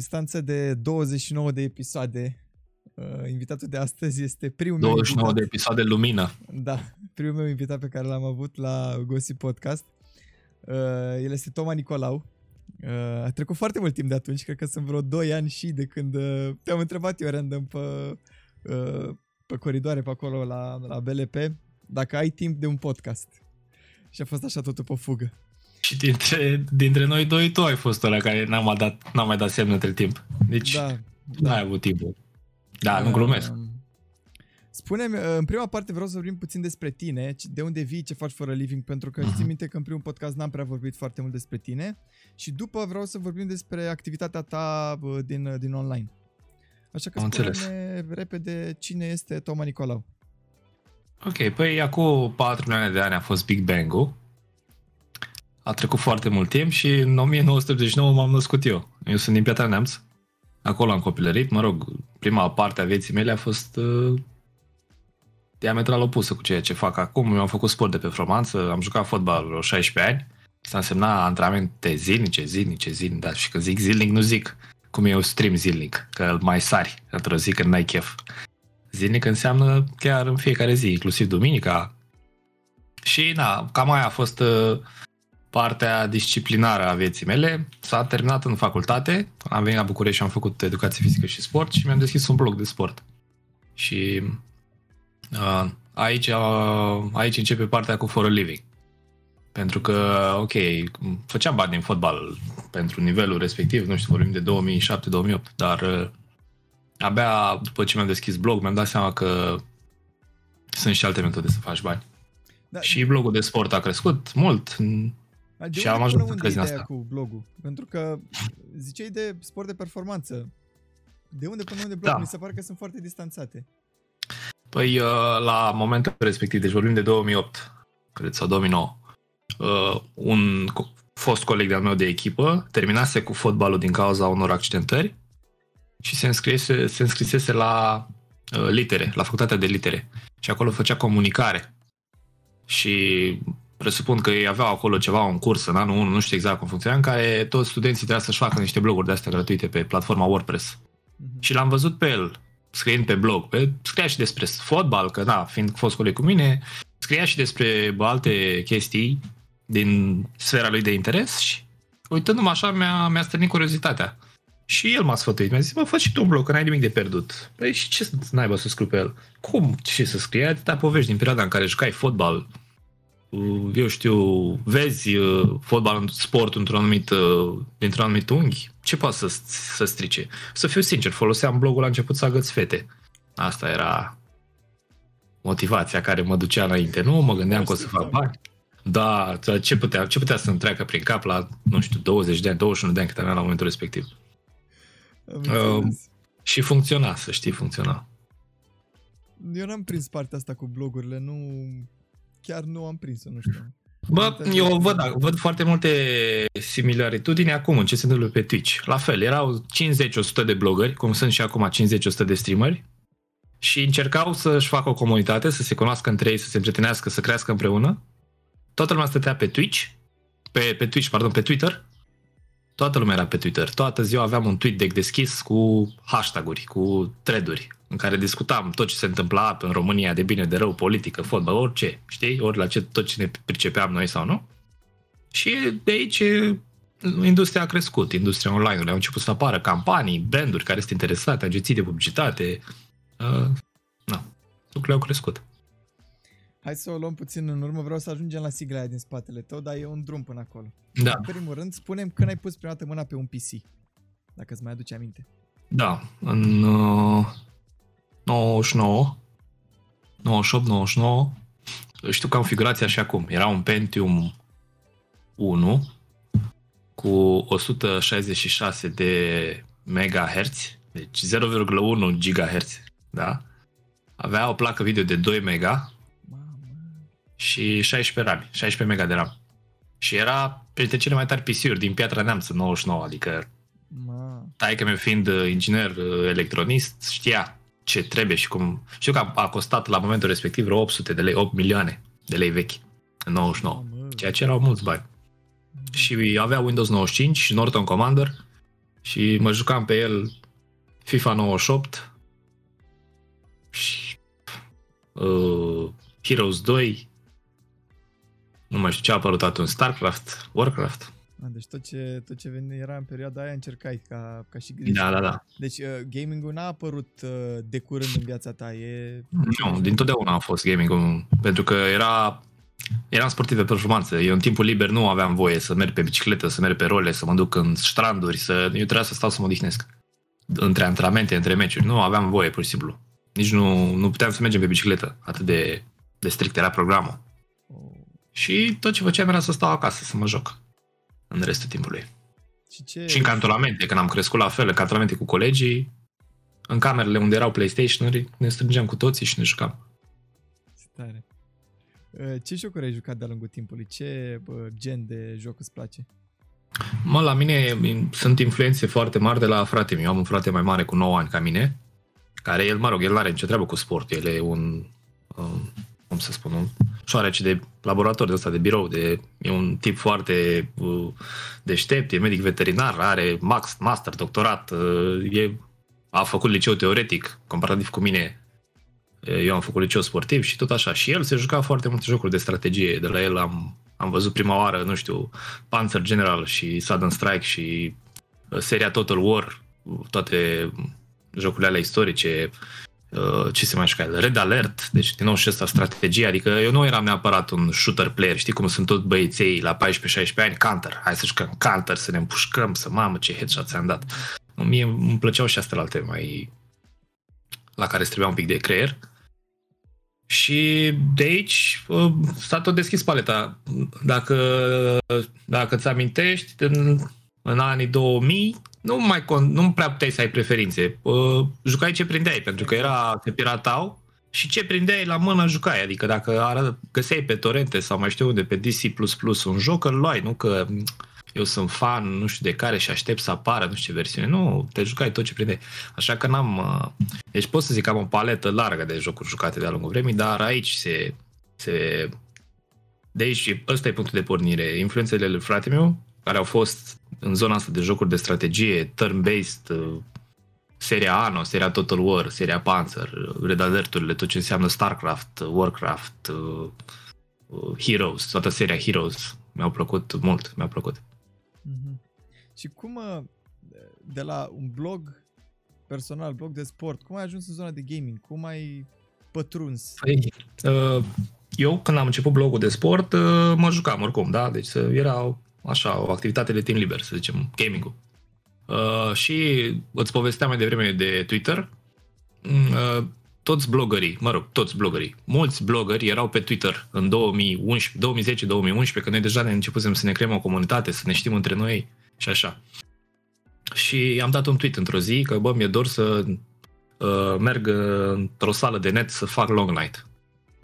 distanță de 29 de episoade, uh, invitatul de astăzi este primul 29 meu de episoade lumină. Da, primul meu invitat pe care l-am avut la Gossip Podcast. Uh, el este Toma Nicolau. Uh, a trecut foarte mult timp de atunci, cred că sunt vreo 2 ani și de când uh, te-am întrebat eu random pe, uh, pe coridoare pe acolo la, la BLP dacă ai timp de un podcast. Și a fost așa totul pe fugă. Și dintre, dintre noi doi, tu ai fost ăla care n-a mai dat, n-a mai dat semn între timp. Deci Da, n-ai avut timpul. Da, nu glumesc. Uh, Spune-mi, uh, în prima parte vreau să vorbim puțin despre tine, ci- de unde vii, ce faci fără living, pentru că Mhm. ții minte că în primul podcast n-am prea vorbit foarte mult despre tine și după vreau să vorbim despre activitatea ta uh, din, uh, din online. Așa că Am spune repede cine este Toma Nicolau. Ok, păi acum 4 milioane de ani a fost Big Bang-ul. A trecut foarte mult timp și în 1989 m-am născut eu. Eu sunt din Piatra Neamț. Acolo am copilărit. Mă rog, prima parte a vieții mele a fost uh, diametral opusă cu ceea ce fac acum. Eu am făcut sport de performanță, am jucat fotbal vreo 16 ani. Asta însemna antrenamente zilnice, zilnice, zilnice. Dar și când zic zilnic, nu zic cum e un stream zilnic, că îl mai sari într-o zi când n-ai chef. Zilnic înseamnă chiar în fiecare zi, inclusiv duminica. Și, na, cam aia a fost uh, partea disciplinară a vieții mele. S-a terminat în facultate, am venit la București și am făcut educație fizică și sport și mi-am deschis un blog de sport. Și uh, aici, uh, aici începe partea cu For a Living. Pentru că, ok, făceam bani din fotbal pentru nivelul respectiv, nu știu, vorbim de 2007-2008, dar uh, abia după ce mi-am deschis blog, mi-am dat seama că sunt și alte metode să faci bani. Da, Și blogul de sport a crescut mult. Dar de și unde am ajuns până să unde crezi în ideea asta. cu blogul? Pentru că ziceai de sport de performanță. De unde până unde blogul? Da. Mi se pare că sunt foarte distanțate. Păi, uh, la momentul respectiv, deci vorbim de 2008, cred, sau 2009, uh, un co- fost coleg de-al meu de echipă terminase cu fotbalul din cauza unor accidentări și se înscrisese, se înscrisese la uh, litere, la facultatea de litere. Și acolo făcea comunicare. Și presupun că ei aveau acolo ceva, un curs în anul 1, nu știu exact cum funcționa, în care toți studenții trebuia să-și facă niște bloguri de astea gratuite pe platforma WordPress. Mhm. Și l-am văzut pe el scriind pe blog. Pe, scria și despre fotbal, că da, fiind fost coleg cu mine, scria și despre bă, alte chestii din sfera lui de interes și uitându-mă așa mi-a, mi-a stârnit curiozitatea. Și el m-a sfătuit, mi-a zis, mă, fă și tu un blog, că n-ai nimic de pierdut. Păi și ce să naiba să scriu pe el? Cum? Ce să scrie? Atâta povești din perioada în care jucai fotbal, uh, eu știu, vezi uh, fotbal, sport într-un anumit, uh, dintr-un anumit unghi, ce poate să, să strice? Să fiu sincer, foloseam blogul la început să agăț fete. Asta era motivația care mă ducea înainte. Nu mă gândeam că o să fac bani. Da, ce putea, ce putea să-mi treacă prin cap la, nu știu, 20 de ani, 21 de ani cât aveam la momentul respectiv. Am înțeles. Și funcționa, să știi, funcționa. Eu n-am prins partea asta cu blogurile, nu... Chiar nu am prins-o, nu știu. Bă, eu văd, da, văd foarte multe similaritudini acum în ce se întâmplă pe Twitch. La fel, erau 50-100 de blogări, cum sunt și acum 50-100 de streameri, și încercau să-și facă o comunitate, să se cunoască între ei, să se împrietenească, să crească împreună. Toată lumea stătea pe Twitch, pe, pe Twitch, pardon, pe Twitter. Toată lumea era pe Twitter. Toată ziua aveam un tweet deck deschis cu hashtag-uri, cu thread-uri, în care discutam tot ce se întâmpla în România de bine, de rău, politică, fotbal, orice, știi? Ori la ce, tot ce ne pricepeam noi sau nu. Și de aici industria a crescut, industria online-ului. Au început să apară campanii, branduri care sunt interesate, agenții de publicitate. Uh, na, lucrurile au crescut. Hai să o luăm puțin în urmă, vreau să ajungem la sigla aia din spatele tău, dar e un drum până acolo. Da, În primul rând, spunem când ai pus prima dată mâna pe un PC, dacă îți mai aduce aminte. da, în uh, 99, 98, 99, știu configurația așa cum. Era un Pentium 1 cu 166 de MHz, deci 0,1 GHz, da? Avea o placă video de 2 mega Mamă. Și 16 RAM, 16 mega de RAM. Și era printre cele mai tari PC-uri din Piatra Neamț în 99, adică Ma. taică meu fiind uh, inginer uh, electronist, știa ce trebuie și cum... Știu că a, a costat la momentul respectiv vreo 800 de lei, 8 milioane de lei vechi în 99, Mamă. ceea ce erau mulți bani. Și avea Windows 95 și Norton Commander și mă jucam pe el FIFA 98 și uh, Heroes 2, nu mai știu ce a apărut atunci, StarCraft, Warcraft. A, deci tot ce, tot ce venea era în perioada aia încercai ca, ca și grijă. Da, da, da. Deci uh, gaming-ul n-a apărut uh, de curând în viața ta, e... Nu, din totdeauna a fost gaming-ul, pentru că era Eram sportiv de performanță. Eu în timpul liber nu aveam voie să merg pe bicicletă, să merg pe role, să mă duc în stranduri, să... eu trebuia să stau să mă odihnesc. Între antrenamente, între meciuri. Nu aveam voie, pur și simplu. Nici nu, nu puteam să mergem pe bicicletă. Atât de, de strict era programul. Oh. Și tot ce făceam era să stau acasă, să mă joc. În restul timpului. Și, ce... și în cantonamente, când am crescut la fel, în cantonamente cu colegii, în camerele unde erau PlayStation-uri, ne strângeam cu toții și ne jucam. Stare. Uh, ce jocuri ai jucat de-a lungul timpului? Ce gen de joc îți place? Mă, la mine sunt influențe foarte mari de la frate meu. Am un frate mai mare cu 9 ani ca mine, care el, mă rog, el nu are nicio treabă cu sport. El e un, um, cum să spun, un șoarece de laborator de ăsta, de birou. De, e un tip foarte uh, deștept, e medic veterinar, are max, master, doctorat, uh, e, a făcut liceu teoretic, comparativ cu mine eu am făcut liceu sportiv și tot așa. Și el se juca foarte multe jocuri de strategie. De la el am, am văzut prima oară, nu știu, Panzer General și Sudden Strike și uh, seria Total War, toate jocurile alea istorice, uh, ce se mai juca Red Alert, deci din nou și ăsta strategie, adică eu nu eram neapărat un shooter player, știi cum sunt tot băieței la 14-16 ani, Counter, hai să jucăm Counter, să ne împușcăm, să mamă ce headshot ți-am dat. Mie îmi plăceau și astea alte mai la care îți trebuia un pic de creier. Și de aici uh, s-a tot deschis paleta. Dacă, dacă ți amintești, în, în anii 2000 nu mai nu prea puteai să ai preferințe. Uh, jucai ce prindeai, pentru că era, se piratau și ce prindeai la mână jucai. Adică dacă găseai pe torente sau mai știu unde, pe DC++ un joc, îl luai, nu că eu sunt fan, nu știu de care și aștept să apară, nu știu ce versiune. Nu, te jucai tot ce prinde. Așa că n-am... Uh, deci pot să zic că am o paletă largă de jocuri jucate de-a lungul vremii, dar aici se... se de aici, ăsta e punctul de pornire. Influențele lui frate meu, care au fost în zona asta de jocuri de strategie, turn-based, uh, seria Anno, seria Total War, seria Panzer, Red Alert-urile, tot ce înseamnă StarCraft, Warcraft, uh, Heroes, toată seria Heroes. Mi-au plăcut mult, mi-au plăcut. Mm-hmm. Și cum, uh, de la un blog personal, blog de sport, cum ai ajuns în zona de gaming? Cum ai pătruns? Păi, uh, eu, când am început blogul de sport, uh, mă jucam oricum, da? Deci era așa, o activitate de timp liber, să zicem, gaming-ul. și îți povesteam mai devreme de Twitter. Mm, toți blogării, mă rog, toți blogării, mulți blogări erau pe Twitter în 2010-2011, când noi deja ne începusem să ne creăm o comunitate, să ne știm între noi și așa. Și am dat un tweet într-o zi că, bă, mi-e dor să uh, merg într-o sală de net să fac long night.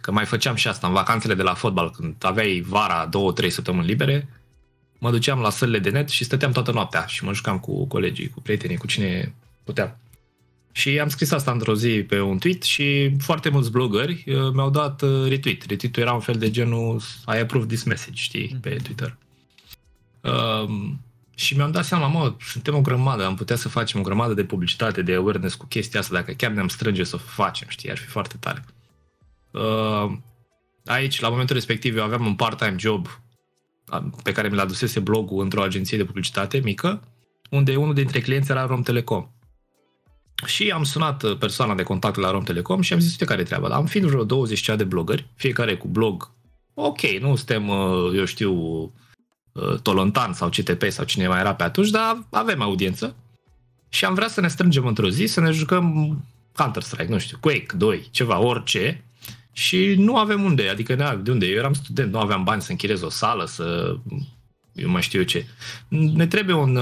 Că mai făceam și asta în vacanțele de la fotbal, când aveai vara două, trei săptămâni libere, mă duceam la sălile de net și stăteam toată noaptea și mă jucam cu colegii, cu prietenii, cu cine puteam. Și am scris asta într-o zi pe un tweet și foarte mulți blogări uh, mi-au dat uh, retweet. Retweet-ul era un fel de genul I approve this message, știi, mm. pe Twitter. Um, și mi-am dat seama, mă, suntem o grămadă, am putea să facem o grămadă de publicitate, de awareness cu chestia asta, dacă chiar ne-am strânge să o facem, știi, ar fi foarte tare. Uh, aici, la momentul respectiv, eu aveam un part-time job pe care mi l adusese blogul într-o agenție de publicitate mică, unde unul dintre clienți era Rom Telecom. Și am sunat uh, persoana de contact la Rom Telecom și am zis, uite care e treaba. Am fi vreo 20 de blogări, fiecare cu blog. Ok, nu suntem, uh, eu știu, uh, Tolontan sau CTP sau cine mai era pe atunci, dar avem audiență. Și am vrea să ne strângem într-o zi, să ne jucăm Counter-Strike, nu știu, Quake 2, ceva, orice. Și nu avem unde, adică de unde? Eu eram student, nu aveam bani să închirez o sală, să eu mai știu eu ce. Ne trebuie un,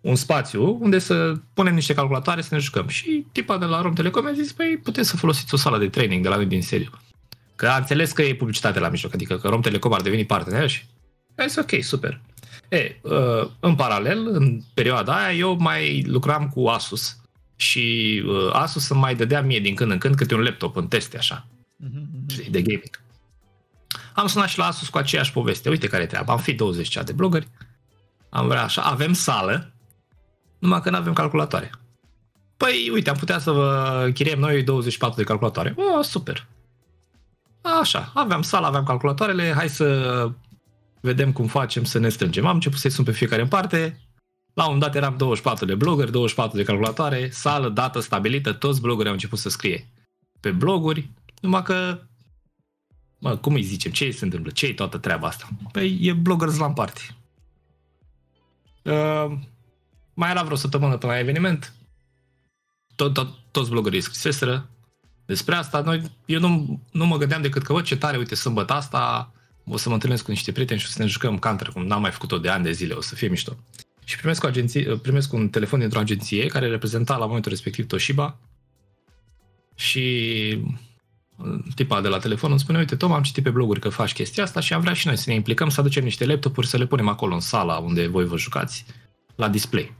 un spațiu unde să punem niște calculatoare să ne jucăm. Și tipa de la Rom Telecom a zis, păi puteți să folosiți o sală de training de la noi din seriu. Că a înțeles că e publicitate la mijloc, adică că Rom Telecom ar deveni partener și a zis, ok, super. E, uh, în paralel, în perioada aia, eu mai lucram cu Asus și uh, Asus îmi mai dădea mie din când în când câte un laptop în teste așa, mm-hmm. de gaming. Am sunat și la Asus cu aceeași poveste. Uite care e treaba. Am fi 20 de blogări. Am vrea așa. Avem sală numai că nu avem calculatoare. Păi, uite, am putea să vă chiriem noi 24 de calculatoare. Oh, super. Așa, aveam sala, aveam calculatoarele, hai să vedem cum facem să ne strângem. Am început să-i sun pe fiecare în parte, la un dat eram 24 de blogger, 24 de calculatoare, sală, dată stabilită, toți bloggerii au început să scrie pe bloguri, numai că, mă, cum îi zicem, ce se întâmplă, ce e toată treaba asta? Păi e bloggers la party. Uh, mai era vreo săptămână până la eveniment, tot, tot, toți bloggerii scriseseră despre asta. Noi, eu nu, nu mă gândeam decât că, bă, ce tare, uite, sâmbătă asta o să mă întâlnesc cu niște prieteni și o să ne jucăm counter, cum n-am mai făcut-o de ani de zile, o să fie mișto. Și primesc, o agenție, primesc un telefon dintr-o agenție care reprezenta la momentul respectiv Toshiba și uh, tipa de la telefon îmi spune, uite, Tom, am citit pe bloguri că faci chestia asta și am vrea și noi să ne implicăm, să aducem niște laptopuri, să le punem acolo în sala unde voi vă jucați, la display.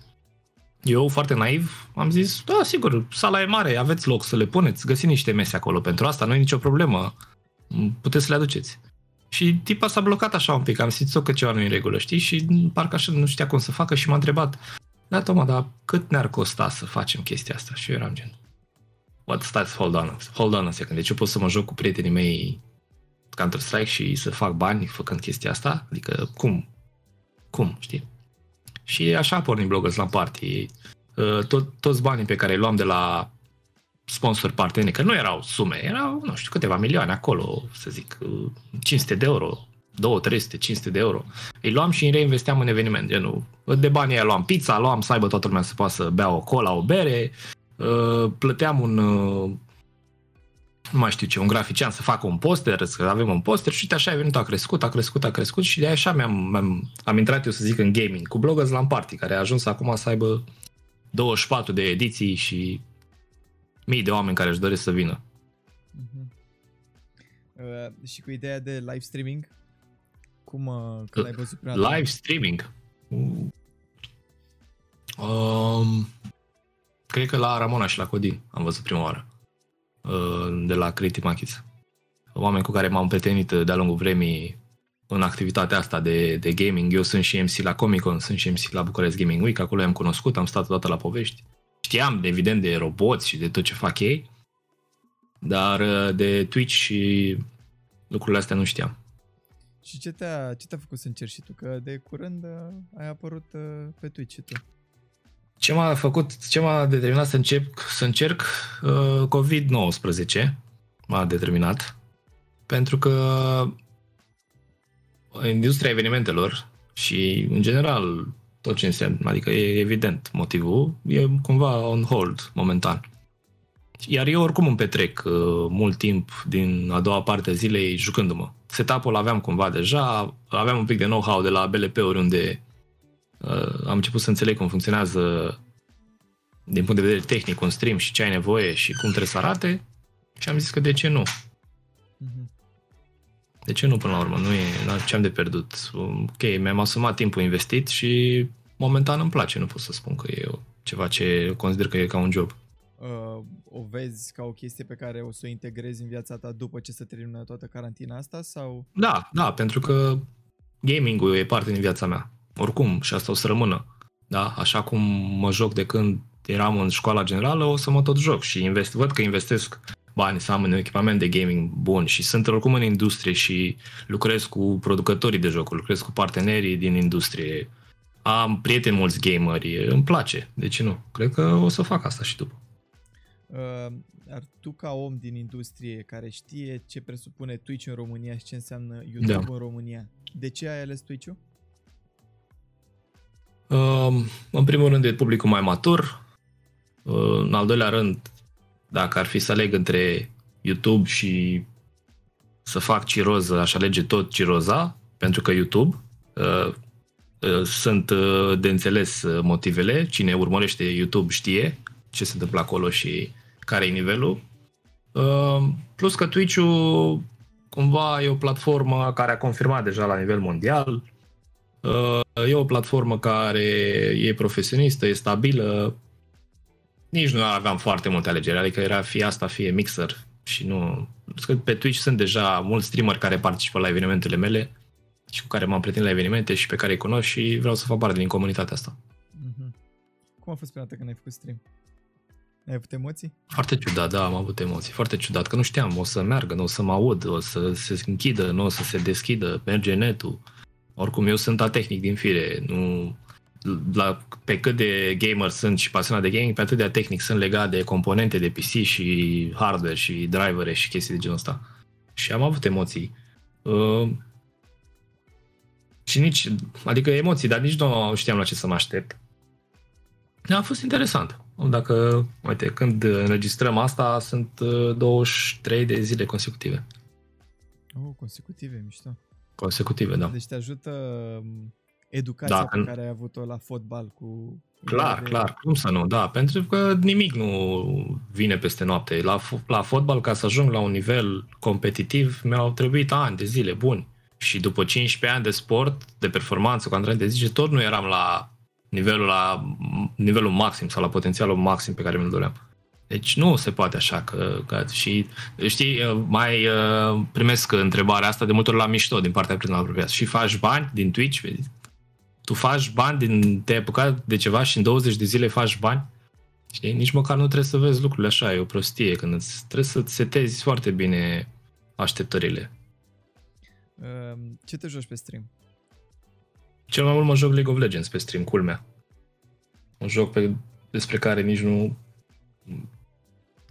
Eu, foarte naiv, am zis, da, sigur, sala e mare, aveți loc să le puneți, găsiți niște mese acolo pentru asta, nu e nicio problemă, puteți să le aduceți. Și tipa s-a blocat așa un pic, am simțit că ceva nu e în regulă, știi? Și parcă așa nu știa cum să facă și m-a întrebat, da, Toma, dar cât ne-ar costa să facem chestia asta? Și eu eram gen, what, stai, hold on, hold on a second, deci eu pot să mă joc cu prietenii mei Counter-Strike și să fac bani făcând chestia asta? Adică, cum? Cum, știi? Și așa pornim Bloggers la party. Uh, tot, toți banii pe care îi luam de la sponsor parteneri, că nu erau sume, erau, nu știu, câteva milioane acolo, să zic, 500 de euro, 2, 300, 500 de euro. Îi luam și îi reinvesteam în eveniment, genul, de banii aia luam pizza, luam să aibă toată lumea să poată să bea o cola, o bere, uh, plăteam un, uh, nu mai știu ce, un grafician să facă un poster, să avem un poster și uite așa a venit, a crescut, a crescut, a crescut și de așa mi-am, mi-am, am intrat eu să zic în gaming cu Bloggers Party, care a ajuns acum să aibă 24 de ediții și mii de oameni care își doresc să vină. Uh-huh. Uh, și cu ideea de live streaming, cum uh, când ai văzut prima Live dată? streaming? Um, cred că la Ramona și la Codin am văzut prima oară. Uh, de la Creative Markets. Oameni cu care m-am prietenit de-a lungul vremii în activitatea asta de, de gaming. Eu sunt și MC la Comic Con, sunt și MC la București Gaming Week, acolo am cunoscut, am stat toată la povești. Știam, evident, de roboți și de tot ce fac ei, dar uh, de Twitch și lucrurile astea nu știam. Și ce te-a, ce te-a făcut să încerci și tu? Că de curând uh, ai apărut uh, pe Twitch și tu. Ce m-a făcut, ce m-a determinat să încep, să încerc uh, COVID-19 m-a determinat pentru că industria evenimentelor și în general tot ce înseamnă, adică e evident motivul, e cumva on hold momentan. Iar eu oricum îmi petrec uh, mult timp din a doua parte a zilei jucându-mă. Setup-ul aveam cumva deja, aveam un pic de know-how de la BLP-uri unde uh, am început să înțeleg cum funcționează din punct de vedere tehnic un stream și ce ai nevoie și cum trebuie să arate și am zis că de ce nu. Mm-hmm. De ce nu până la urmă? Nu e ce am de pierdut. Ok, mi-am asumat timpul investit și momentan îmi place, nu pot să spun că e ceva ce consider că e ca un job. Uh, o vezi ca o chestie pe care o să o integrezi în viața ta după ce se termină toată carantina asta sau? Da, da, pentru că gaming-ul e parte din viața mea. Oricum, și asta o să rămână. Da? Așa cum mă joc de când eram în școala generală, o să mă tot joc și invest, văd că investesc bani să am un echipament de gaming bun și sunt oricum în industrie și lucrez cu producătorii de jocuri, lucrez cu partenerii din industrie, am prieteni mulți gameri, îmi place, de ce nu? Cred că o să fac asta și după. Uh, dar tu ca om din industrie care știe ce presupune Twitch în România și ce înseamnă YouTube da. în România, de ce ai ales Twitch-ul? Uh, în primul rând e publicul mai matur, uh, în al doilea rând dacă ar fi să aleg între YouTube și să fac ciroză, aș alege tot ciroza, pentru că YouTube uh, uh, sunt uh, de înțeles uh, motivele. Cine urmărește YouTube știe ce se întâmplă acolo și care e nivelul. Uh, plus că Twitch-ul cumva e o platformă care a confirmat deja la nivel mondial. Uh, e o platformă care e profesionistă, e stabilă, nici nu aveam foarte multe alegeri, adică era fie asta, fie mixer și nu... Pe Twitch sunt deja mulți streameri care participă la evenimentele mele și cu care m-am prietenit la evenimente și pe care îi cunosc și vreau să fac parte din comunitatea asta. Mm-hmm. cum a fost prima dată când ai făcut stream? Ai avut emoții? Foarte ciudat, da, am avut emoții. Foarte ciudat, că nu știam, o să meargă, nu o să mă aud, o să se închidă, nu o să se deschidă, merge netul. Oricum, eu sunt tehnic din fire, nu... La, pe cât de gamer sunt și pasionat de gaming, pe atât de tehnic sunt legat de componente de PC și hardware și drivere și chestii de genul ăsta. Și am avut emoții. Uh, și nici, adică emoții, dar nici nu știam la ce să mă aștept. A fost interesant. Dacă, uite, când înregistrăm asta, sunt 23 uh, de zile consecutive. Oh, consecutive, mișto. Consecutive, da. Deci te ajută um, educația da, pe care ai avut-o la fotbal cu... Clar, de... clar, cum să nu, da, pentru că nimic nu vine peste noapte. La, la fotbal, ca să ajung la un nivel competitiv, mi-au trebuit ani de zile buni. Și după 15 ani de sport, de performanță, cu antrenament de zice, tot nu eram la nivelul, la nivelul maxim sau la potențialul maxim pe care mi-l doream. Deci nu se poate așa că, că și știi, mai uh, primesc întrebarea asta de multe ori la mișto din partea prietenilor apropiați. Și faci bani din Twitch? Tu faci bani din te-ai apucat de ceva și în 20 de zile faci bani? Știi? Nici măcar nu trebuie să vezi lucrurile așa, e o prostie, când îți, trebuie să setezi foarte bine așteptările. Ehm, ce te joci pe stream? Cel mai mult mă joc League of Legends pe stream, culmea. Un joc pe, despre care nici nu...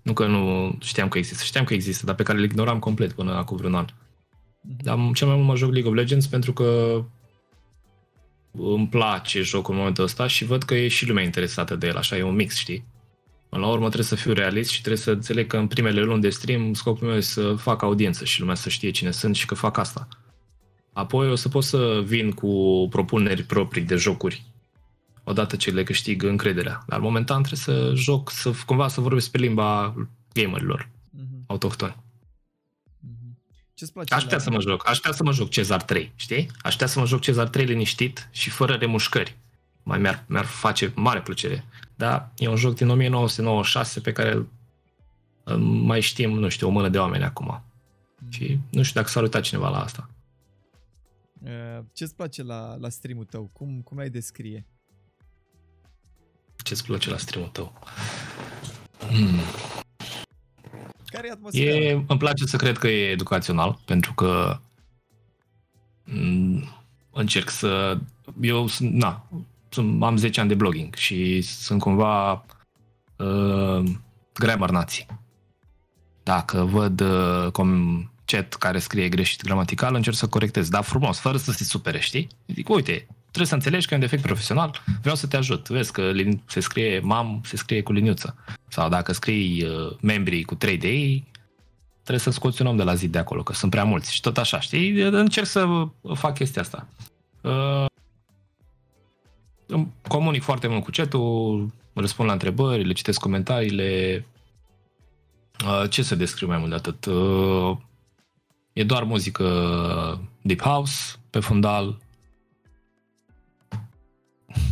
Nu că nu știam că există, știam că există, dar pe care îl ignoram complet până acum vreun an. Mm-hmm. Dar cel mai mult mă joc League of Legends pentru că îmi place jocul în momentul ăsta și văd că e și lumea interesată de el, așa e un mix, știi? Până la urmă trebuie să fiu realist și trebuie să înțeleg că în primele luni de stream scopul meu e să fac audiență și lumea să știe cine sunt și că fac asta. Apoi o să pot să vin cu propuneri proprii de jocuri odată ce le câștig încrederea. Dar momentan trebuie să joc, să cumva să vorbesc pe limba gamerilor uh-huh. autohtoni. Uh-huh. Ce-ți place aș putea să mă joc, aș putea să mă joc Cezar 3, știi? Aș putea să mă joc Cezar 3 liniștit și fără remușcări. Mai mi-ar, mi-ar face mare plăcere. Dar e un joc din 1996 pe care mai știm, nu știu, o mână de oameni acum. Uh-huh. Și nu știu dacă s-a uitat cineva la asta. Uh, ce-ți place la, la stream-ul tău? Cum, cum ai descrie? Ce-ți place la stream-ul tău? Hmm. Care e atmosfera? E, îmi place să cred că e educațional, pentru că mm, încerc să... Eu na, am 10 ani de blogging și sunt cumva uh, grammar nații. Dacă văd uh, cum chat care scrie greșit gramatical, încerc să corectez, dar frumos, fără să se supere, știi? Zic, uite, trebuie să înțelegi că e un defect profesional, vreau să te ajut. Vezi că se scrie mam, se scrie cu liniuță. Sau dacă scrii uh, membrii cu 3 de ei, trebuie să scoți un om de la zi de acolo, că sunt prea mulți. Și tot așa, știi? Încerc să fac chestia asta. Uh, comunic foarte mult cu chat-ul, răspund la întrebări, le citesc comentariile. Uh, ce să descriu mai mult de atât? Uh, E doar muzică deep house pe fundal.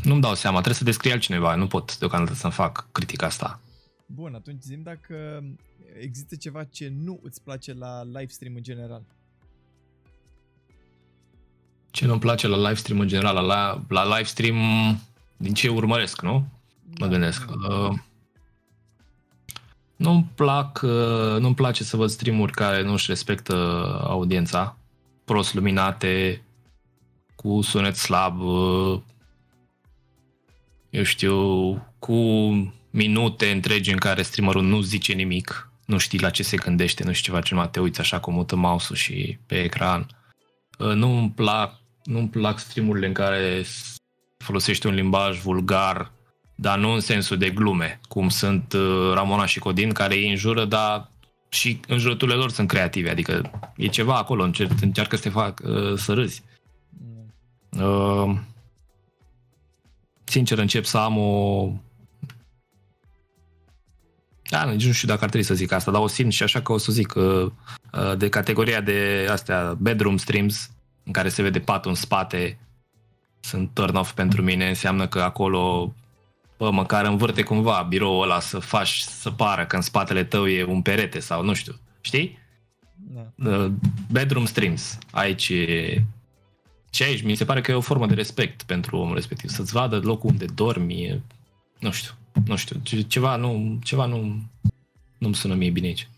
Nu-mi dau seama, trebuie să descrie altcineva, nu pot deocamdată să-mi fac critica asta. Bun, atunci zim dacă există ceva ce nu îți place la live stream în general. Ce nu-mi place la live stream în general? La, la live stream din ce urmăresc, nu? Da, mă gândesc. Da. Uh, nu-mi plac, uh, nu-mi place să văd streamuri care nu-și respectă audiența, prost luminate, cu sunet slab, uh, eu știu, cu minute întregi în care streamerul nu zice nimic, nu știi la ce se gândește, nu știi ceva ce te uiți așa cu mută mouse-ul și pe ecran. Uh, nu-mi plac, nu-mi plac streamurile în care folosești un limbaj vulgar, dar nu în sensul de glume, cum sunt uh, Ramona și Codin, care îi înjură, dar și înjurăturile lor sunt creative, adică e ceva acolo, încerc, încearcă să te fac uh, să râzi. Mm. Uh, sincer, încep să am o... Da, nici nu știu dacă ar trebui să zic asta, dar o simt și așa că o să zic uh, uh, de categoria de astea bedroom streams, în care se vede patul în spate, sunt turn off pentru mine, înseamnă că acolo bă, măcar învârte cumva biroul ăla să faci să pară că în spatele tău e un perete sau nu știu, știi? Da. Uh, bedroom streams, aici e... Și aici mi se pare că e o formă de respect pentru omul respectiv, să-ți vadă locul unde dormi, nu știu, nu știu, ceva nu, ceva nu, nu-mi sună mie bine aici.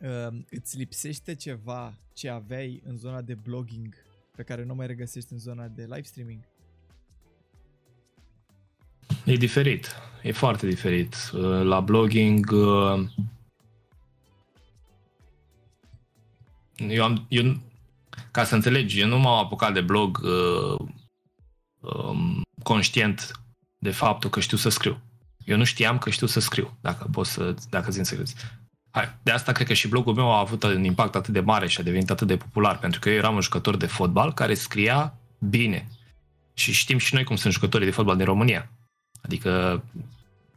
Uh, îți lipsește ceva ce aveai în zona de blogging pe care nu mai regăsești în zona de live streaming? E diferit, e foarte diferit. Uh, la blogging uh, eu am, eu, ca să înțelegi, eu nu m-am apucat de blog uh, um, conștient de faptul că știu să scriu. Eu nu știam că știu să scriu, dacă pot să, dacă ți înțelegi. Hai, de asta cred că și blogul meu a avut un impact atât de mare și a devenit atât de popular, pentru că eu eram un jucător de fotbal care scria bine. Și știm și noi cum sunt jucătorii de fotbal din România. Adică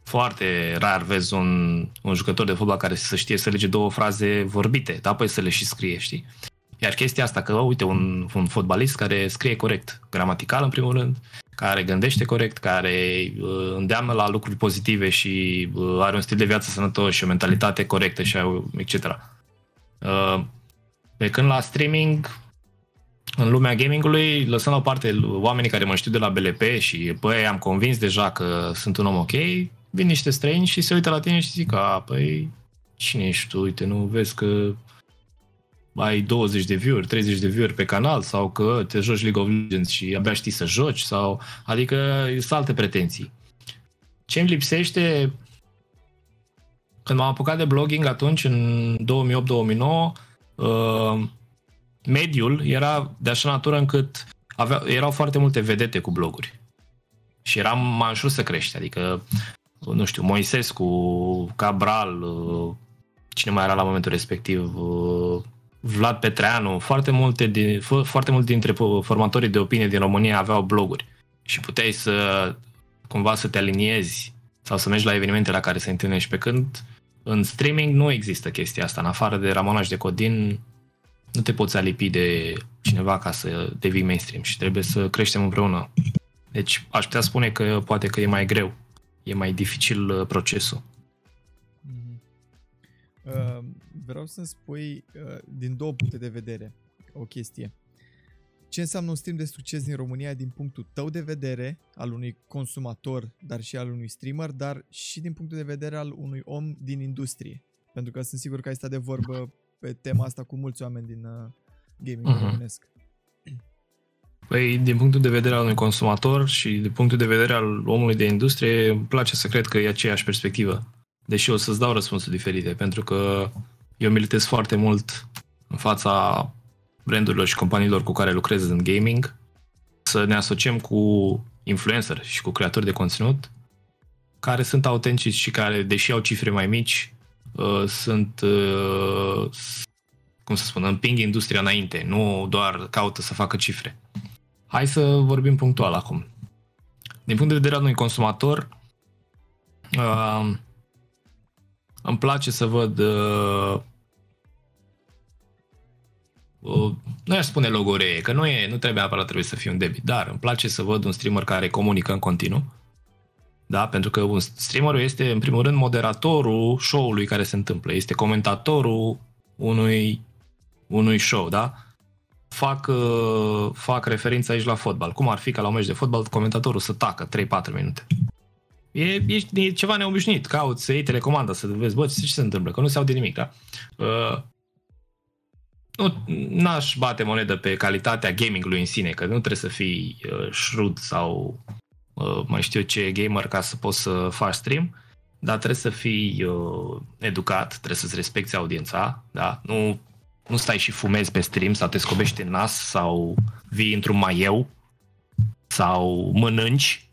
foarte rar vezi un, un jucător de fotbal care să știe să lege două fraze vorbite, dar apoi să le și scrie, știi? Iar chestia asta că, uite, un, un fotbalist care scrie corect, gramatical în primul rând, care gândește corect, care uh, îndeamnă la lucruri pozitive și uh, are un stil de viață sănătos și o mentalitate corectă și etc. Uh, pe când la streaming, în lumea gamingului, lăsând la o parte oamenii care mă știu de la BLP și băi, am convins deja că sunt un om ok, vin niște străini și se uită la tine și zic, a, păi, cine ești tu? Uite, nu vezi că ai 20 de view 30 de view pe canal sau că te joci League of Legends și abia știi să joci sau adică sunt alte pretenții. Ce îmi lipsește când m-am apucat de blogging atunci în 2008-2009 uh, mediul era de așa natură încât avea, erau foarte multe vedete cu bloguri. Și era mai ușor să crești, adică nu știu, Moisescu, Cabral, uh, cine mai era la momentul respectiv, uh, Vlad Petreanu, foarte multe, din, foarte multe dintre formatorii de opinie din România aveau bloguri și puteai să cumva să te aliniezi sau să mergi la evenimente la care să întâlnești pe când în streaming nu există chestia asta. În afară de Ramonaj de Codin, nu te poți alipi de cineva ca să devii mainstream și trebuie să creștem împreună. Deci aș putea spune că poate că e mai greu, e mai dificil uh, procesul. Uh, vreau să-mi spui uh, din două puncte de vedere o chestie. Ce înseamnă un stream de succes din România din punctul tău de vedere, al unui consumator, dar și al unui streamer, dar și din punctul de vedere al unui om din industrie? Pentru că sunt sigur că ai stat de vorbă pe tema asta cu mulți oameni din uh, gaming uh-huh. românesc. Păi, din punctul de vedere al unui consumator și din punctul de vedere al omului de industrie, îmi place să cred că e aceeași perspectivă deși o să-ți dau răspunsuri diferite, pentru că eu militez foarte mult în fața brandurilor și companiilor cu care lucrez în gaming, să ne asociem cu influencer și cu creatori de conținut care sunt autentici și care, deși au cifre mai mici, uh, sunt, uh, cum să spun, împing industria înainte, nu doar caută să facă cifre. Hai să vorbim punctual acum. Din punct de vedere al unui consumator, uh, îmi place să văd uh, uh, nu aș spune logoree, că nu, e, nu trebuie neapărat trebuie să fie un debit, dar îmi place să văd un streamer care comunică în continuu, da? pentru că un streamer este în primul rând moderatorul show-ului care se întâmplă, este comentatorul unui, unui show, da? Fac, uh, fac referință aici la fotbal. Cum ar fi ca la un meci de fotbal comentatorul să tacă 3-4 minute? E, e, e ceva neobișnuit. Cauți să iei telecomanda, să vezi, bă, ce se întâmplă, că nu se aude nimic, da? Uh, nu, n-aș bate monedă pe calitatea gamingului în sine, că nu trebuie să fii uh, shrewd sau uh, mai știu ce gamer ca să poți să faci stream, dar trebuie să fii uh, educat, trebuie să-ți respecti audiența, da? Nu, nu stai și fumezi pe stream sau te scobești în nas sau vii într-un maieu sau mănânci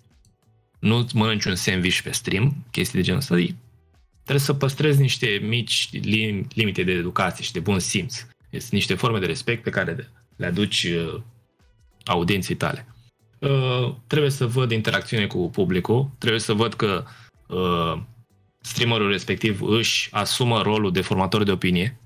nu mănânci un sandwich pe stream, chestii de genul ăsta, trebuie să păstrezi niște mici lim- limite de educație și de bun simț. Este niște forme de respect pe care le aduci uh, audienței tale. Uh, trebuie să văd interacțiune cu publicul, trebuie să văd că uh, streamerul respectiv își asumă rolul de formator de opinie,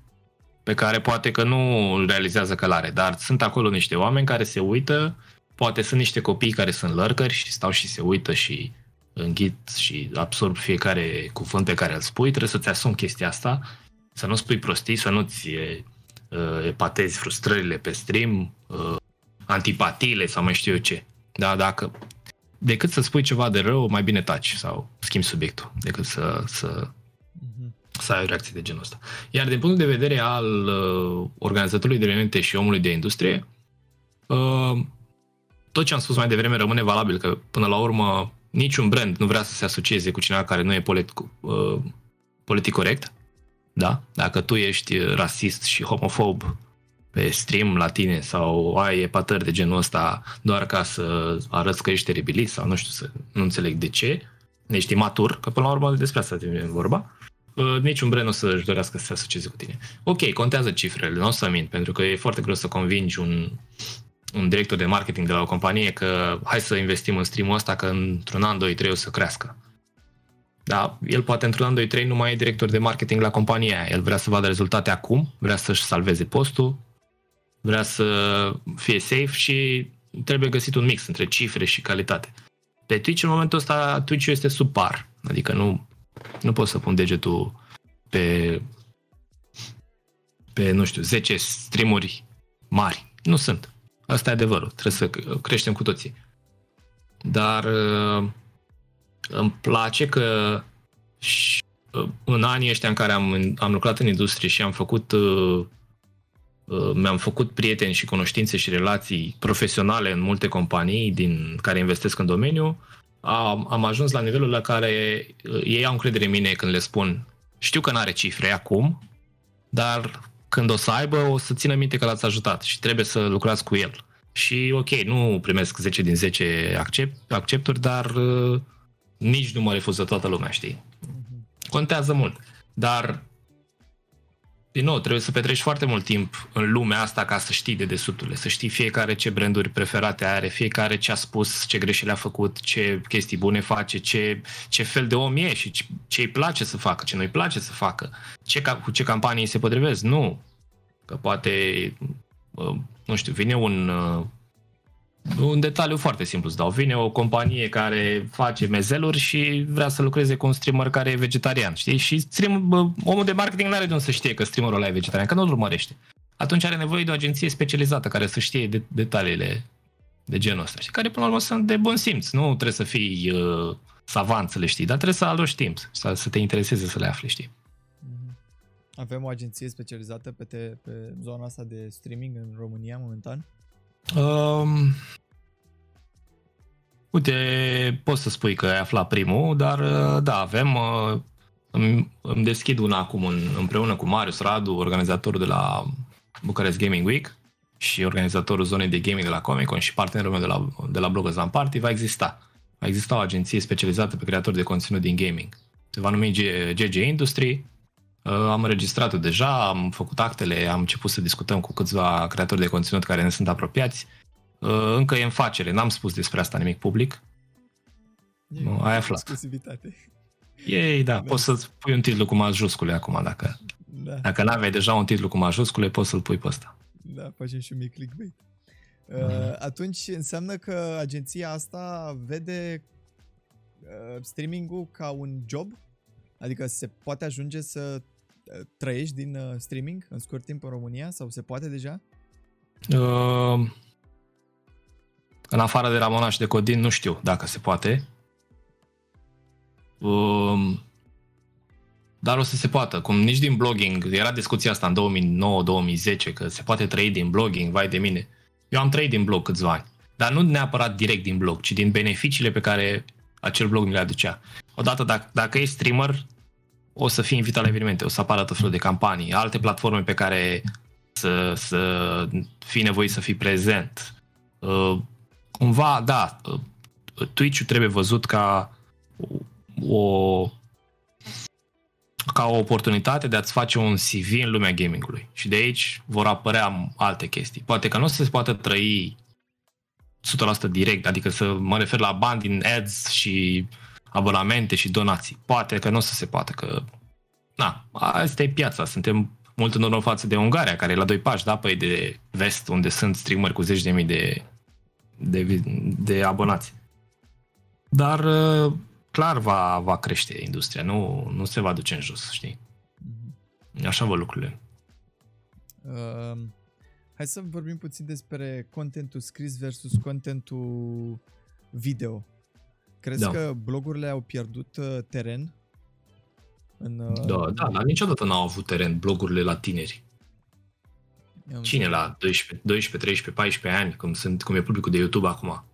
pe care poate că nu îl realizează călare, dar sunt acolo niște oameni care se uită Poate sunt niște copii care sunt lărcări și stau și se uită și înghit și absorb fiecare cuvânt pe care îl spui. Trebuie să-ți asumi chestia asta, să nu spui prostii, să nu-ți uh, epatezi frustrările pe stream, uh, antipatiile sau mai știu eu ce. Da, dacă decât să spui ceva de rău, mai bine taci sau schimbi subiectul, decât să, să, Mhm. să ai o reacție de genul ăsta. Iar din punct de vedere al uh, organizatorului de evenimente și omului de industrie, uh, tot ce am spus mai devreme rămâne valabil, că până la urmă niciun brand nu vrea să se asocieze cu cineva care nu e politic, uh, politic corect. Da? Dacă tu ești rasist și homofob pe stream la tine sau ai epatări de genul ăsta doar ca să arăți că ești teribilist sau nu știu, să, nu înțeleg de ce, ești imatur, că până la urmă despre asta e vorba, uh, niciun brand nu o să-și dorească să se asocieze cu tine. Ok, contează cifrele, nu o să mint, pentru că e foarte greu să convingi un, un director de marketing de la o companie că hai să investim în streamul ăsta, că într-un an, doi, trei o să crească. Da, el poate într-un an, doi, trei nu mai e director de marketing la compania aia. El vrea să vadă rezultate acum, vrea să-și salveze postul, vrea să fie safe și trebuie găsit un mix între cifre și calitate. Pe Twitch, în momentul ăsta, Twitch este sub par. Adică nu, nu pot să pun degetul pe, pe, nu știu, 10 streamuri mari. Nu sunt. Asta e adevărul. Trebuie să creștem cu toții. Dar uh, îmi place că și, uh, în anii ăștia în care am, am lucrat în industrie și am făcut uh, uh, mi-am făcut prieteni și cunoștințe și relații profesionale în multe companii din care investesc în domeniu, am, am ajuns la nivelul la care uh, ei au încredere în mine când le spun știu că nu are cifre acum, dar când o să aibă, o să țină minte că l-ați ajutat și trebuie să lucrați cu el. Și ok, nu primesc 10 din 10 accept, accepturi, dar uh, nici nu mă refuză toată lumea, știi? Contează mult. Dar, din nou, trebuie să petreci foarte mult timp în lumea asta ca să știi de desubturile, să știi fiecare ce branduri preferate are, fiecare ce a spus, ce greșeli a făcut, ce chestii bune face, ce, ce fel de om e și ce, ce îi place să facă, ce nu îi place să facă, ce, ca- cu ce campanii se potrivesc. Nu. Că poate, uh, nu știu, vine un, uh, un detaliu foarte simplu îți dau. Vine o companie care face mezeluri și vrea să lucreze cu un streamer care e vegetarian, știi? Și stream, bă, omul de marketing nu are de unde să știe că streamerul ăla e vegetarian, că nu-l urmărește. Atunci are nevoie de o agenție specializată care să știe de, detaliile de genul ăsta, și care până la urmă sunt de bun simț. Nu trebuie să fii uh, savant să le știi, dar trebuie să aloci timp, să, să te intereseze să le afli, știi? Mhm. Avem o agenție specializată pe, te, pe zona asta de streaming în România momentan? Um, uite, poți să spui că ai aflat primul, dar uh, da, avem, uh, îmi, îmi deschid una acum în, împreună cu Marius Radu, organizatorul de la Bucharest Gaming Week și organizatorul zonei de gaming de la Comic Con și partenerul meu de la, de la Bloggers Land Party, va exista. Va exista o agenție specializată pe creatori de conținut din gaming. Se va numi G- GG Industry. Uh, Am înregistrat-o deja, am făcut actele, am început să discutăm cu câțiva creatori de conținut care ne sunt apropiați. Uh, Încă e în facere, n-am spus despre asta nimic public. Nu, ai aflat. Exclusivitate. Ei, da, poți să-ți pui un titlu cu majuscule acum, dacă, Da, dacă n-aveai deja un titlu cu majuscule, poți să-l pui pe ăsta. da, facem și un mic clickbait. Uh, Mhm. atunci înseamnă că agenția asta vede uh, streaming-ul ca un job? Adică se poate ajunge să uh, trăiești din uh, streaming în scurt timp în România sau se poate deja? Uh, în afară de Ramona și de Codin, nu știu dacă se poate. Uh, dar o să se poată. Cum nici din blogging, era discuția asta în 2009-2010, că se poate trăi din blogging, vai de mine. Eu am trăit din blog câțiva ani. Dar nu neapărat direct din blog, ci din beneficiile pe care acel blog mi le aducea. Odată, dacă, dacă ești streamer, o să fii invitat la evenimente, o să apară tot felul de campanii, alte platforme pe care să, să fii nevoit să fii prezent. Uh, cumva, da, uh, Twitch-ul trebuie văzut ca o ca o oportunitate de a-ți face un CV în lumea gamingului. Și de aici vor apărea alte chestii. Poate că nu o să se poată trăi 100% direct, adică să mă refer la bani din ads și abonamente și donații. Poate că nu o să se poată, că na, asta e piața. Suntem mult în urmă față de Ungaria, care e la doi pași, da, păi de vest, unde sunt streameri cu zeci de mii de, de, de abonați. Dar uh, clar va, va crește industria, nu, nu se va duce în jos, știi? Mhm. Așa văd lucrurile. Uh, hai să vorbim puțin despre contentul scris versus contentul video. Crezi Da. că blogurile au pierdut uh, teren? În, uh, Da, da, dar niciodată n-au avut teren blogurile la tineri. am Cine înțeles. la 12, 12, 13, 14 ani, cum, sunt, cum e publicul de YouTube acum,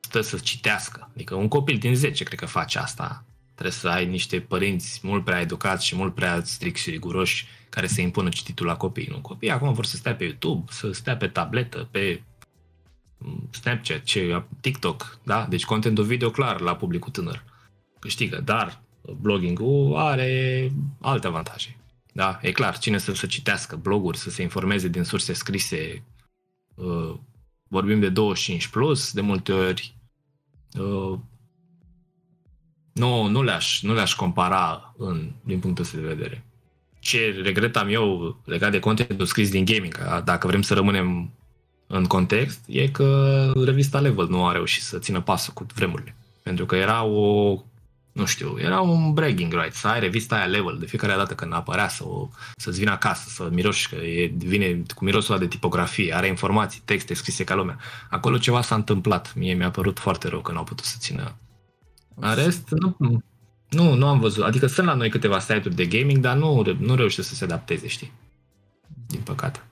stă să citească. Adică un copil din 10 cred că face asta. Trebuie să ai niște părinți mult prea educați și mult prea strict și riguroși care să impună cititul la copii. Nu, copiii acum vor să stea pe YouTube, să stea pe tabletă, pe mm, Snapchat, ce, TikTok, da? Deci contentul video clar la publicul tânăr. Câștigă, dar blogging-ul are alte avantaje. Da, e clar, cine să se citească bloguri, să se informeze din surse scrise, uh, vorbim de 25 plus, de multe ori uh, nu, nu, le-aș, nu le-aș compara în, din punctul ăsta de vedere. Ce regretam eu legat de contentul scris din gaming, a- dacă vrem să rămânem în context, e că revista Level nu a reușit să țină pasul cu vremurile. Pentru că era o nu știu, era un bragging right, să ai revista aia level de fiecare dată când apărea să o, să-ți vină acasă, să miroși, că e, vine cu mirosul ăla de tipografie, are informații, texte scrise ca lumea. Acolo ceva s-a întâmplat. Mie mi-a părut foarte rău că n-au putut să țină. În rest, nu, nu, nu am văzut. Adică sunt la noi câteva site-uri de gaming, dar nu, nu reușesc să se adapteze, știi? Din păcate.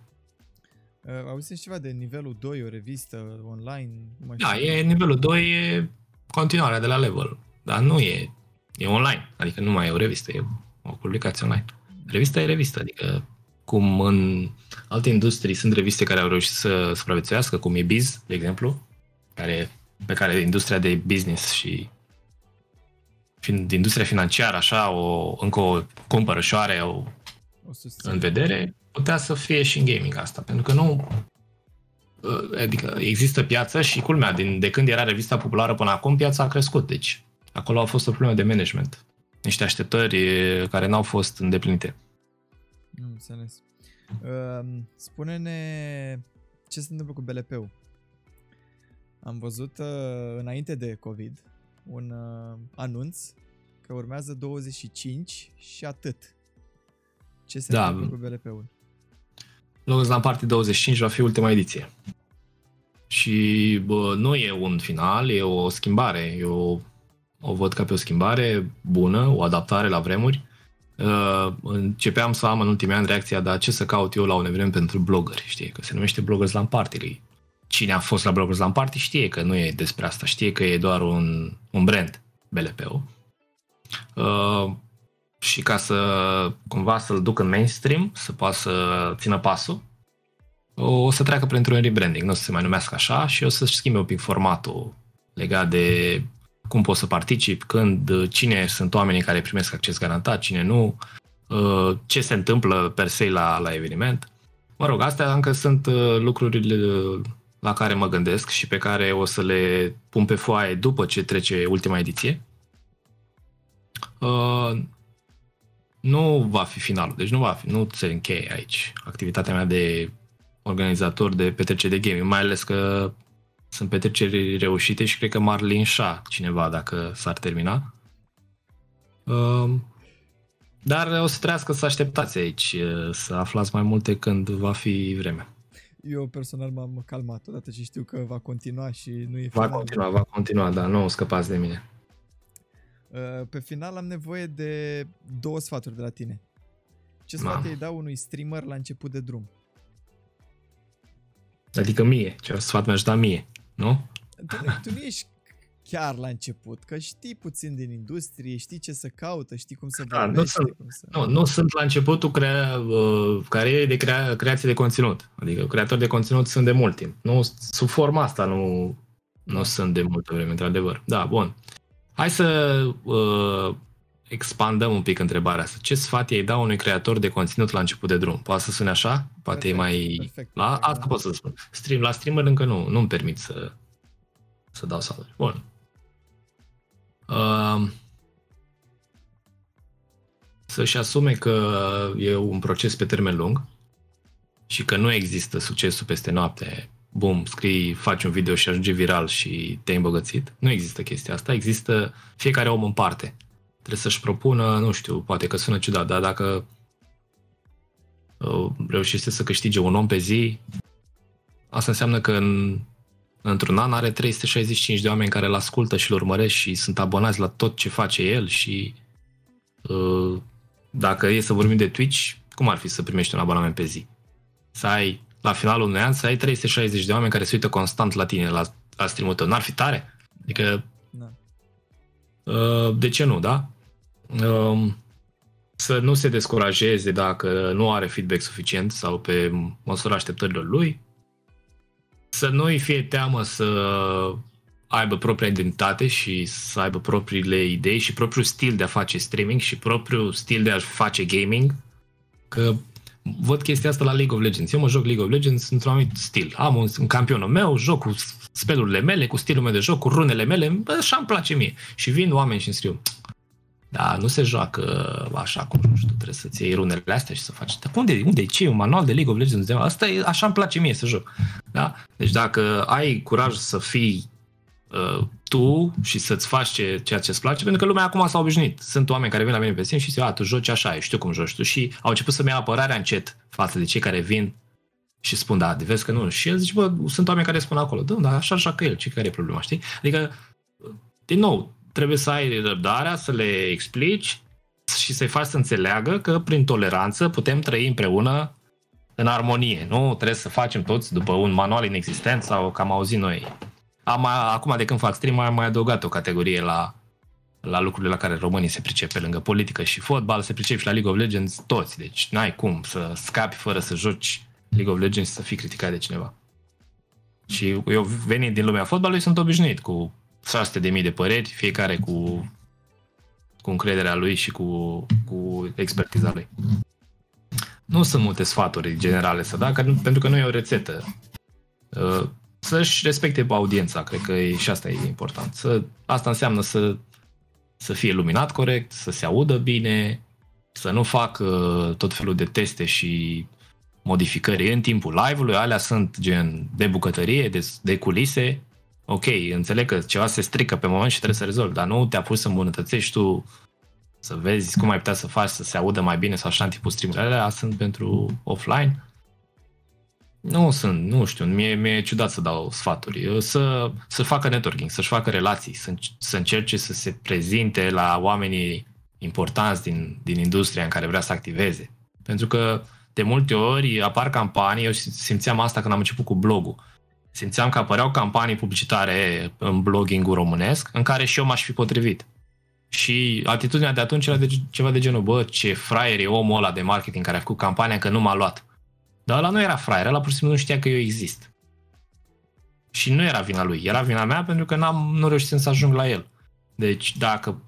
Uh, auziți ceva de nivelul 2, o revistă online? Nu mai Da, știu. e nivelul 2, e continuarea de la level. Dar nu e, e online. Adică nu mai e o revistă, e o publicație online. Revista e revistă, adică cum în alte industrii sunt reviste care au reușit să supraviețuiască, cum e Biz, de exemplu, care, pe care industria de business și fin, industria financiară așa o, încă o cumpără și o are o, O susțin. în vedere, putea să fie și în gaming asta, pentru că nu uh, adică există piață și culmea, din, de când era revista populară până acum, piața a crescut, deci acolo a fost o problemă de management. Niște așteptări eh, care n-au fost îndeplinite. Nu înțeles. Uh, spune-ne ce se întâmplă cu BLP-ul. Am văzut uh, înainte de COVID un uh, anunț că urmează 25 și atât. Ce se Da. întâmplă cu BLP-ul? Logos la Party 25 va fi ultima ediție. Și bă, nu e un final, e o schimbare. Eu o văd ca pe o schimbare bună, o adaptare la vremuri. Uh, începeam să am în ultimii ani reacția, dar ce să caut eu la un eveniment pentru blogări, știi? Că se numește Bloggers Land Party. Cine a fost la Bloggers Land Party știe că nu e despre asta, știe că e doar un, un brand, BLP-ul. Uh, și ca să cumva să-l duc în mainstream, să poată să țină pasul, o să treacă printr-un rebranding, nu o să se mai numească așa și o să-și schimbe un pic formatul legat de cum poți să participi, când, cine sunt oamenii care primesc acces garantat, cine nu, uh, ce se întâmplă per se la, la eveniment. Mă rog, astea încă sunt uh, lucrurile la care mă gândesc și pe care o să le pun pe foaie după ce trece ultima ediție. Uh, nu va fi finalul, deci nu va fi, nu se încheie aici activitatea mea de organizator de petreceri de gaming, mai ales că sunt petreceri reușite și cred că m-ar linșa cineva dacă s-ar termina. Uh, dar o să trească să așteptați aici, uh, să aflați mai multe când va fi vremea. Eu personal m-am calmat odată ce știu că va continua și nu e Va final. continua, va continua, dar nu scăpați de mine. Uh, Pe final am nevoie de două sfaturi de la tine. Ce sfat Mamă. îi dau unui streamer la început de drum? Adică mie, ce sfat mi-aș da mie, nu? Tu, tu nu ești chiar la început, că știi puțin din industrie, știi ce să caută, știi cum să Da, nu vorbești, sunt- cum să... Nu, nu sunt la începutul crea, uh, carierei de crea, creație de conținut. Adică creator de conținut sunt de mult timp. Nu, sub forma asta nu, nu Da. sunt de multă vreme, într-adevăr. Da, bun. Hai să uh, expandăm un pic întrebarea asta. Ce sfat i-ai da unui creator de conținut la început de drum? Poate să sune așa? Poate e Perfect, mai... perfect, la, perfect, asta da. pot să spun. Stream, la streamer încă nu, nu-mi permit să, să dau sfaturi. Bun. Uh, să-și asume că e un proces pe termen lung și că nu există succesul peste noapte. Bum, scrii, faci un video și ajunge viral și te-ai îmbogățit. Nu există chestia asta. Există fiecare om în parte. Trebuie să-și propună, nu știu, poate că sună ciudat, dar dacă uh, reușește să câștige un om pe zi, asta înseamnă că în într-un an are 365 de oameni care îl ascultă și îl urmăresc și sunt abonați la tot ce face el și uh, dacă e să vorbim de Twitch, cum ar fi să primești un abonament pe zi? Să ai, la finalul unui an, să ai 360 de oameni care se uită constant la tine, la, la stream tău. N-ar fi tare? Adică, da. uh, de ce nu, da? Uh, să nu se descurajeze dacă nu are feedback suficient sau pe măsura așteptărilor lui, să nu îi fie teamă să aibă propria identitate și să aibă propriile idei și propriul stil de a face streaming și propriul stil de a face gaming, că văd chestia asta la League of Legends. Eu mă joc League of Legends într-un anumit stil. Am un, un campionul meu, joc cu spelurile mele, cu stilul meu de joc, cu runele mele, așa îmi place mie. Și vin oameni și îmi scriu, da, nu se joacă așa cum, nu știu, trebuie să-ți iei runele astea și să faci. Dar unde, unde ce? Un manual de League of Legends? Asta e, așa îmi place mie să joc. Da? Deci dacă ai curaj să fii uh, tu și să-ți faci ce, ceea ce îți place, pentru că lumea acum s-a obișnuit. Sunt oameni care vin la mine pe sim și zic, a, tu joci așa, eu știu cum joci tu. Și au început să-mi ia apărarea încet față de cei care vin și spun, da, de vezi că nu. Și el zice, bă, sunt oameni care spun acolo, da, dar așa, așa că el, ce care e problema, știi? Adică, din nou, trebuie să ai răbdarea, să le explici și să-i faci să înțeleagă că prin toleranță putem trăi împreună în armonie. Nu trebuie să facem toți după un manual inexistent sau că am auzit noi. Am, acum de când fac stream am mai adăugat o categorie la, la lucrurile la care românii se pricep pe lângă politică și fotbal, se pricep și la League of Legends toți. Deci n-ai cum să scapi fără să joci League of Legends și să fii criticat de cineva. Și eu venind din lumea fotbalului sunt obișnuit cu 600 de mii de păreri, fiecare cu, cu încrederea lui și cu, cu expertiza lui. Nu sunt multe sfaturi generale să da, pentru că nu e o rețetă. Uh, să-și respecte audiența, cred că e, și asta e important. Să, asta înseamnă să, să fie luminat corect, să se audă bine, să nu facă tot felul de teste și modificări în timpul live-ului, alea sunt gen de bucătărie, de, de culise, ok, înțeleg că ceva se strică pe moment și trebuie să rezolvi, dar nu te-a pus să îmbunătățești tu să vezi cum ai putea să faci să se audă mai bine sau așa în tipul stream Alea sunt pentru offline. Nu sunt, nu știu, mie, mi-e ciudat să dau sfaturi. Să, să facă networking, să-și facă relații, să, să încerce să se prezinte la oamenii importanți din, din industria în care vrea să activeze. Pentru că de multe ori apar campanii, eu simțeam asta când am început cu blogul simțeam că apăreau campanii publicitare în blogging românesc în care și eu m-aș fi potrivit. Și atitudinea de atunci era de ceva de genul, bă, ce fraier e omul ăla de marketing care a făcut campania că nu m-a luat. Dar ăla nu era fraier, ăla pur și simplu nu știa că eu exist. Și nu era vina lui, era vina mea pentru că n-am, nu reușit să ajung la el. Deci dacă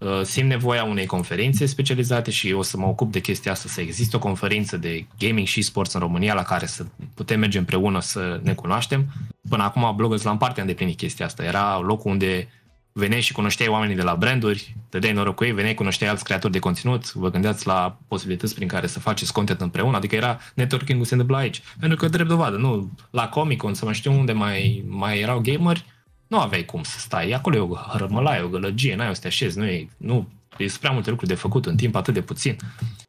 Uh, simt nevoia unei conferințe specializate și o să mă ocup de chestia asta, să existe o conferință de gaming și sports în România la care să putem merge împreună să ne cunoaștem. Până acum Bloggers la parte am deplinit chestia asta. Era locul unde veneai și cunoșteai oamenii de la branduri, dădeai noroc cu ei, veneai, cunoșteai alți creatori de conținut, vă gândeați la posibilități prin care să faceți content împreună, adică era networking-ul se întâmpla aici. Pentru că, drept dovadă, nu, la Comic-Con, să mai știu unde mai, mai erau gameri, nu aveai cum să stai. Acolo e o hărmălaie, o gălăgie, n-ai o să te așezi, nu e, nu, e prea multe lucruri de făcut în timp atât de puțin.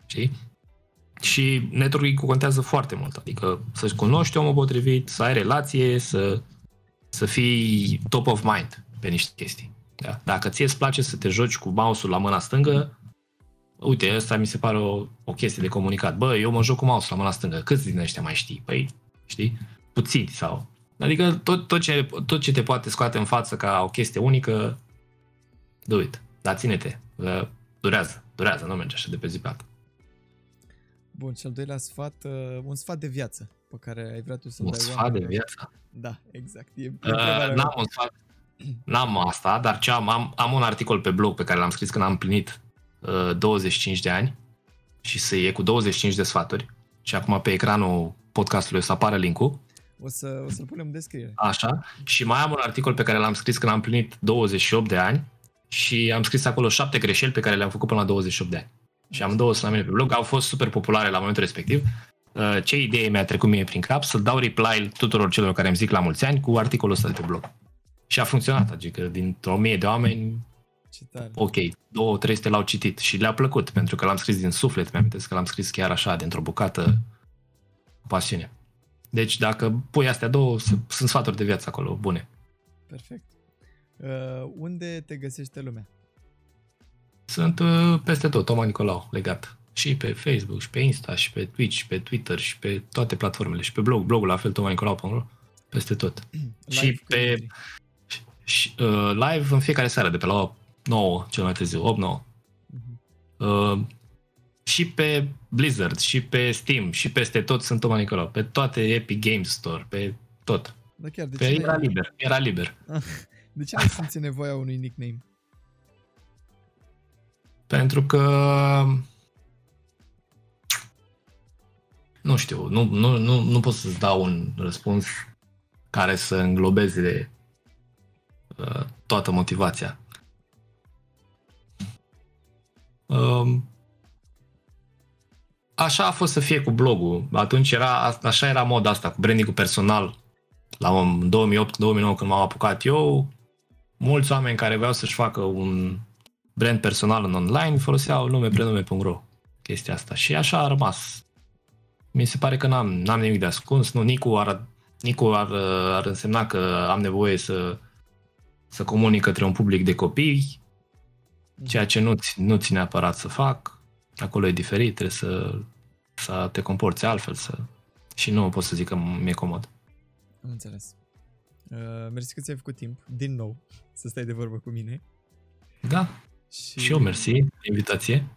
Știi? Și networking contează foarte mult, adică să-ți cunoști omul potrivit, să ai relație, să, să fii top of mind pe niște chestii. Da? Dacă ție îți place să te joci cu mouse-ul la mâna stângă, uite, asta mi se pare o, o chestie de comunicat. Bă, eu mă joc cu mouse-ul la mâna stângă, câți din ăștia mai știi? Păi, știi? Puțini sau Adică tot, tot, ce, tot ce te poate scoate în față ca o chestie unică, do it. Dar ține-te. Durează. Durează, nu merge așa de pe zi pe alta. Bun, și al doilea sfat, uh, un sfat de viață pe care ai vrea tu să-l un dai sfat oamenilor. de viață? Da, exact. E uh, n-am un sfat, n-am asta, dar ce am, am, am un articol pe blog pe care l-am scris când am împlinit uh, 25 de ani și să e cu 25 de sfaturi și acum pe ecranul podcastului o să apară link-ul o, să, o să-l punem în descriere. Așa. Și mai am un articol pe care l-am scris când am plinit 28 de ani și am scris acolo șapte greșeli pe care le-am făcut până la 28 de ani. Și am două la mine pe blog, au fost super populare la momentul respectiv. Uh, ce idee mi-a trecut mie prin cap? Să dau reply tuturor celor care îmi zic la mulți ani cu articolul ăsta de pe blog. Și a funcționat, adică dintr-o mie de oameni, ce tare. ok, două, trei sute l-au citit și le-a plăcut, pentru că l-am scris din suflet, mi-am că l-am scris chiar așa, dintr-o bucată, pasiune. Deci dacă pui astea două, s- sunt sfaturi de viață acolo, bune. Perfect. Uh, unde te găsește lumea? Sunt uh, peste tot, Toma Nicolau, legat. Și pe Facebook, și pe Insta, și pe Twitch, și pe Twitter, și pe toate platformele, și pe blog, blogul la fel, tomanicolau.ro, peste tot. Și Live pe- când intri. Și, uh, live în fiecare seară, de pe la 9, cel mai târziu, 8-9. Mhm. Uh, și pe Blizzard, și pe Steam, și peste tot sunt Toma Nicolau. Pe toate Epic Games Store, pe tot. Da, chiar, de Pe ce, era n-ai, liber, era liber. de ce nu simți nevoia unui nickname? Pentru că nu știu, nu, nu, nu, nu pot să-ți dau un răspuns care să înglobeze uh, toată motivația. Um, așa a fost să fie cu blogul. Atunci era, așa era moda asta, cu branding personal. La 2008-2009 când m-am apucat eu, mulți oameni care vreau să-și facă un brand personal în online foloseau nume prenume.ro chestia asta și așa a rămas. Mi se pare că n-am, n-am nimic de ascuns, nu, Nicu ar, Nicu ar, ar însemna că am nevoie să, să comunic către un public de copii, ceea ce nu, ți- nu ține neapărat să fac, acolo e diferit, trebuie să, să te comporți altfel să... și nu pot să zic că mi-e comod. Am înțeles. Uh, mersi că ți-ai făcut timp, din nou, să stai de vorbă cu mine. Da, Și, și eu mersi de invitație.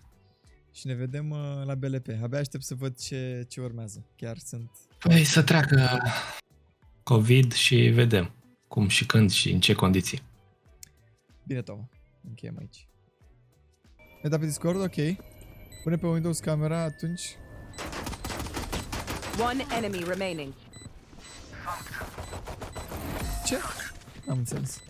Și ne vedem uh, la BLP. Abia aștept să văd ce, ce urmează. Chiar sunt... Păi să treacă COVID și vedem cum și când și în ce condiții. Bine, Toma. Încheiem aici. Ne da pe Discord? Ok. Pune pe Windows camera atunci. One enemy remaining. Ce? Am înțeles.